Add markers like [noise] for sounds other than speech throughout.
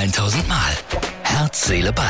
1000 Mal. Herz, Seele, Ball.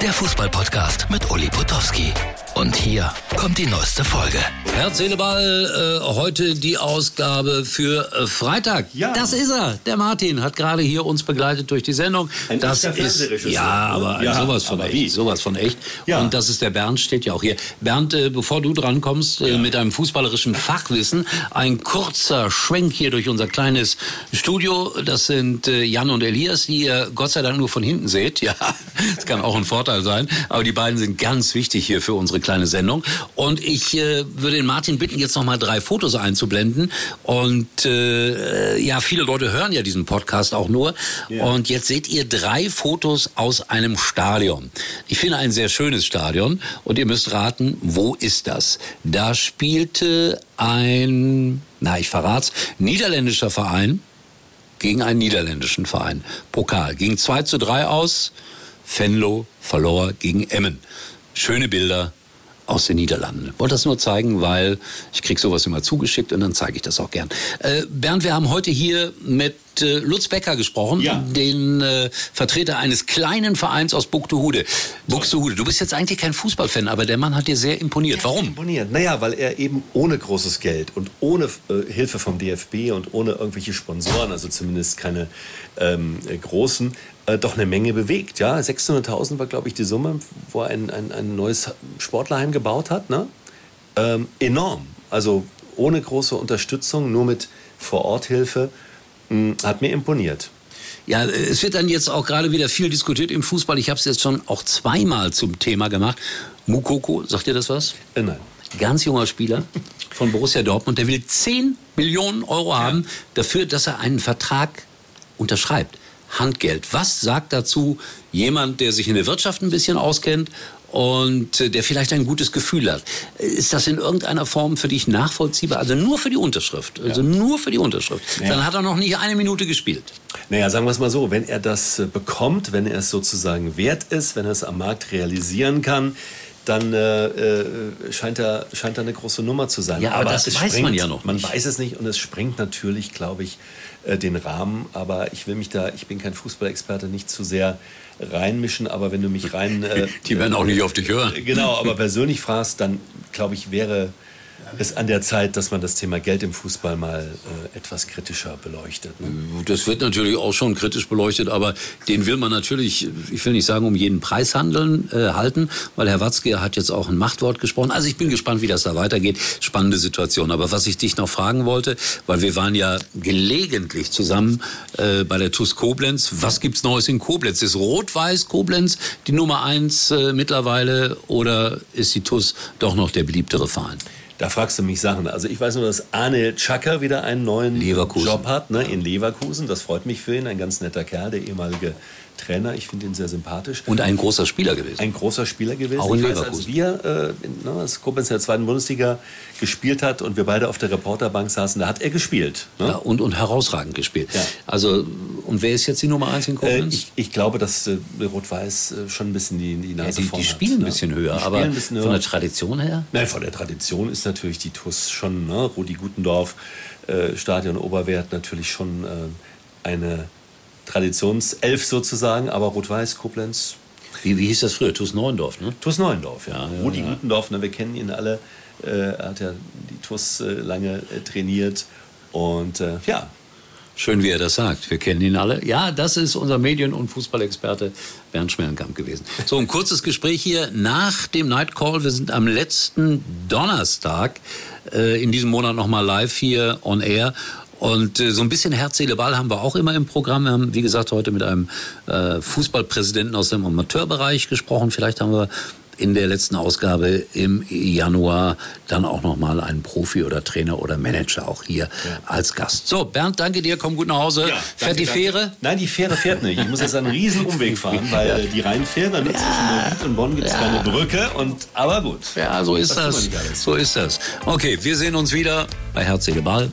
Der Fußballpodcast mit Uli Potowski. Und hier kommt die neueste Folge. Herz, Seele, Ball, äh, heute die Ausgabe für äh, Freitag. Ja. Das ist er. Der Martin hat gerade hier uns begleitet durch die Sendung. Ein das ist ja, ne? aber Ja, sowas von aber echt, wie? sowas von echt. Ja. Und das ist der Bernd, steht ja auch hier. Bernd, äh, bevor du dran kommst äh, mit deinem fußballerischen Fachwissen, ein kurzer Schwenk hier durch unser kleines Studio. Das sind äh, Jan und Elias, die ihr Gott sei Dank nur von hinten seht. [laughs] Ja, das kann auch ein Vorteil sein. Aber die beiden sind ganz wichtig hier für unsere kleine Sendung. Und ich äh, würde den Martin bitten, jetzt noch mal drei Fotos einzublenden. Und äh, ja, viele Leute hören ja diesen Podcast auch nur. Ja. Und jetzt seht ihr drei Fotos aus einem Stadion. Ich finde ein sehr schönes Stadion. Und ihr müsst raten, wo ist das? Da spielte ein, na, ich verrat's, niederländischer Verein gegen einen niederländischen Verein. Pokal. Ging 2 zu 3 aus. Venlo verlor gegen Emmen. Schöne Bilder aus den Niederlanden. Wollte das nur zeigen, weil ich krieg sowas immer zugeschickt und dann zeige ich das auch gern. Äh, Bernd, wir haben heute hier mit äh, Lutz Becker gesprochen, Ja. den äh, Vertreter eines kleinen Vereins aus Buxtehude. Buxtehude, du bist jetzt eigentlich kein Fußballfan, aber der Mann hat dir sehr imponiert. Warum? Imponiert. Naja, weil er eben ohne großes Geld und ohne äh, Hilfe vom DFB und ohne irgendwelche Sponsoren, also zumindest keine ähm, äh, großen, äh, doch eine Menge bewegt. Ja, 600.000 war, glaube ich, die Summe, wo er ein, ein, ein neues Sportlerheim gebaut hat. Ne? Ähm, enorm. Also ohne große Unterstützung, nur mit Vororthilfe. Mh, Hat mir imponiert. Ja, es wird dann jetzt auch gerade wieder viel diskutiert im Fußball. Ich habe es jetzt schon auch zweimal zum Thema gemacht. Mukoko, sagt ihr das was? Äh, nein. Ganz junger Spieler von Borussia Dortmund, der will 10 Millionen Euro haben dafür, dass er einen Vertrag unterschreibt. Handgeld. Was sagt dazu jemand, der sich in der Wirtschaft ein bisschen auskennt und äh, der vielleicht ein gutes Gefühl hat? Ist das in irgendeiner Form für dich nachvollziehbar? Also nur für die Unterschrift. Also nur für die Unterschrift. Dann hat er noch nicht eine Minute gespielt. Naja, sagen wir es mal so, wenn er das äh, bekommt, wenn er es sozusagen wert ist, wenn er es am Markt realisieren kann, dann äh, äh, scheint, er, scheint er eine große Nummer zu sein. Ja, aber das es weiß man ja noch Man nicht. weiß es nicht und es sprengt natürlich, glaube ich, äh, den Rahmen. Aber ich will mich da, ich bin kein Fußballexperte, nicht zu sehr reinmischen. Aber wenn du mich rein... Äh, [laughs] Die werden auch nicht auf dich hören. Genau, aber persönlich fragst, dann glaube ich, wäre es an der Zeit, dass man das Thema Geld im Fußball mal äh, etwas kritischer beleuchtet. Ne? Das wird natürlich auch schon kritisch beleuchtet, aber den will man natürlich, ich will nicht sagen, um jeden Preis handeln, äh, halten, weil Herr Watzke hat jetzt auch ein Machtwort gesprochen. Also ich bin gespannt, wie das da weitergeht. Spannende Situation. Aber was ich dich noch fragen wollte, weil wir waren ja gelegentlich zusammen äh, bei der TUS Koblenz. Was gibt's Neues in Koblenz? Ist Rot-Weiß Koblenz die Nummer eins äh, mittlerweile oder ist die TUS doch noch der beliebtere Verein? Da fragst du mich Sachen. Also ich weiß nur, dass Arne Tschacker wieder einen neuen Leverkusen. Job hat ne, in Leverkusen. Das freut mich für ihn. Ein ganz netter Kerl, der ehemalige Trainer. Ich finde ihn sehr sympathisch. Und ein großer Spieler gewesen. ein großer Spieler gewesen. Auch in ich weiß, Leverkusen. als wir, äh, in, ne, als Koblenz in der zweiten Bundesliga gespielt hat und wir beide auf der Reporterbank saßen, da hat er gespielt. Ne? Ja, und, und herausragend gespielt. Ja. Also, und wer ist jetzt die Nummer eins in Äh, Koblenz? ich, ich glaube, dass äh, Rot-Weiß äh, schon ein bisschen die, die ja, Nase die, vorn die hat, spielen ein ne? bisschen höher, Die aber ein bisschen von höher. der Tradition her? Nein, von der Tradition ist natürlich die TUS schon, ne? Rudi Gutendorf, äh, Stadion Oberwert natürlich schon äh, eine Traditionself sozusagen, aber Rot-Weiß, Koblenz, Wie, wie hieß das früher? TuS Neuendorf, ne? TUS Neuendorf, ja. Ja, ja, Rudi ja. Gutendorf, ne, wir kennen ihn alle, äh, er hat ja die TUS äh, lange äh, trainiert und äh, ja, Schön, wie er das sagt. Wir kennen ihn alle. Ja, das ist unser Medien- und Fußballexperte Bernd Schmellenkamp gewesen. So, ein kurzes Gespräch hier nach dem Night Call. Wir sind am letzten Donnerstag äh, in diesem Monat nochmal live hier on air. Und äh, so ein bisschen Herz, Seele, Ball haben wir auch immer im Programm. Wir haben, wie gesagt, heute mit einem äh, Fußballpräsidenten aus dem Amateurbereich gesprochen. Vielleicht haben wir in der letzten Ausgabe im Januar dann auch nochmal einen Profi oder Trainer oder Manager auch hier als Gast. So, Bernd, danke dir, komm gut nach Hause. Ja, Fährt danke, die danke. Fähre? Nein, die Fähre fährt nicht. Ich muss jetzt einen riesen Umweg fahren, weil äh, die Rheinfähre, damit zwischen Neuwied und Bonn gibt es keine Brücke. Und, aber gut. Ja, so ist Das das. So ist das. Okay, wir sehen uns wieder bei Herz, Seele, Ball